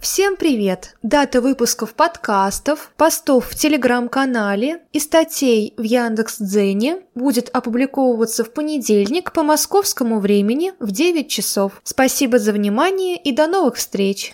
Всем привет! Дата выпусков подкастов, постов в телеграм-канале и статей в Яндекс.Дзене будет опубликовываться в понедельник по московскому времени в 9 часов. Спасибо за внимание и до новых встреч!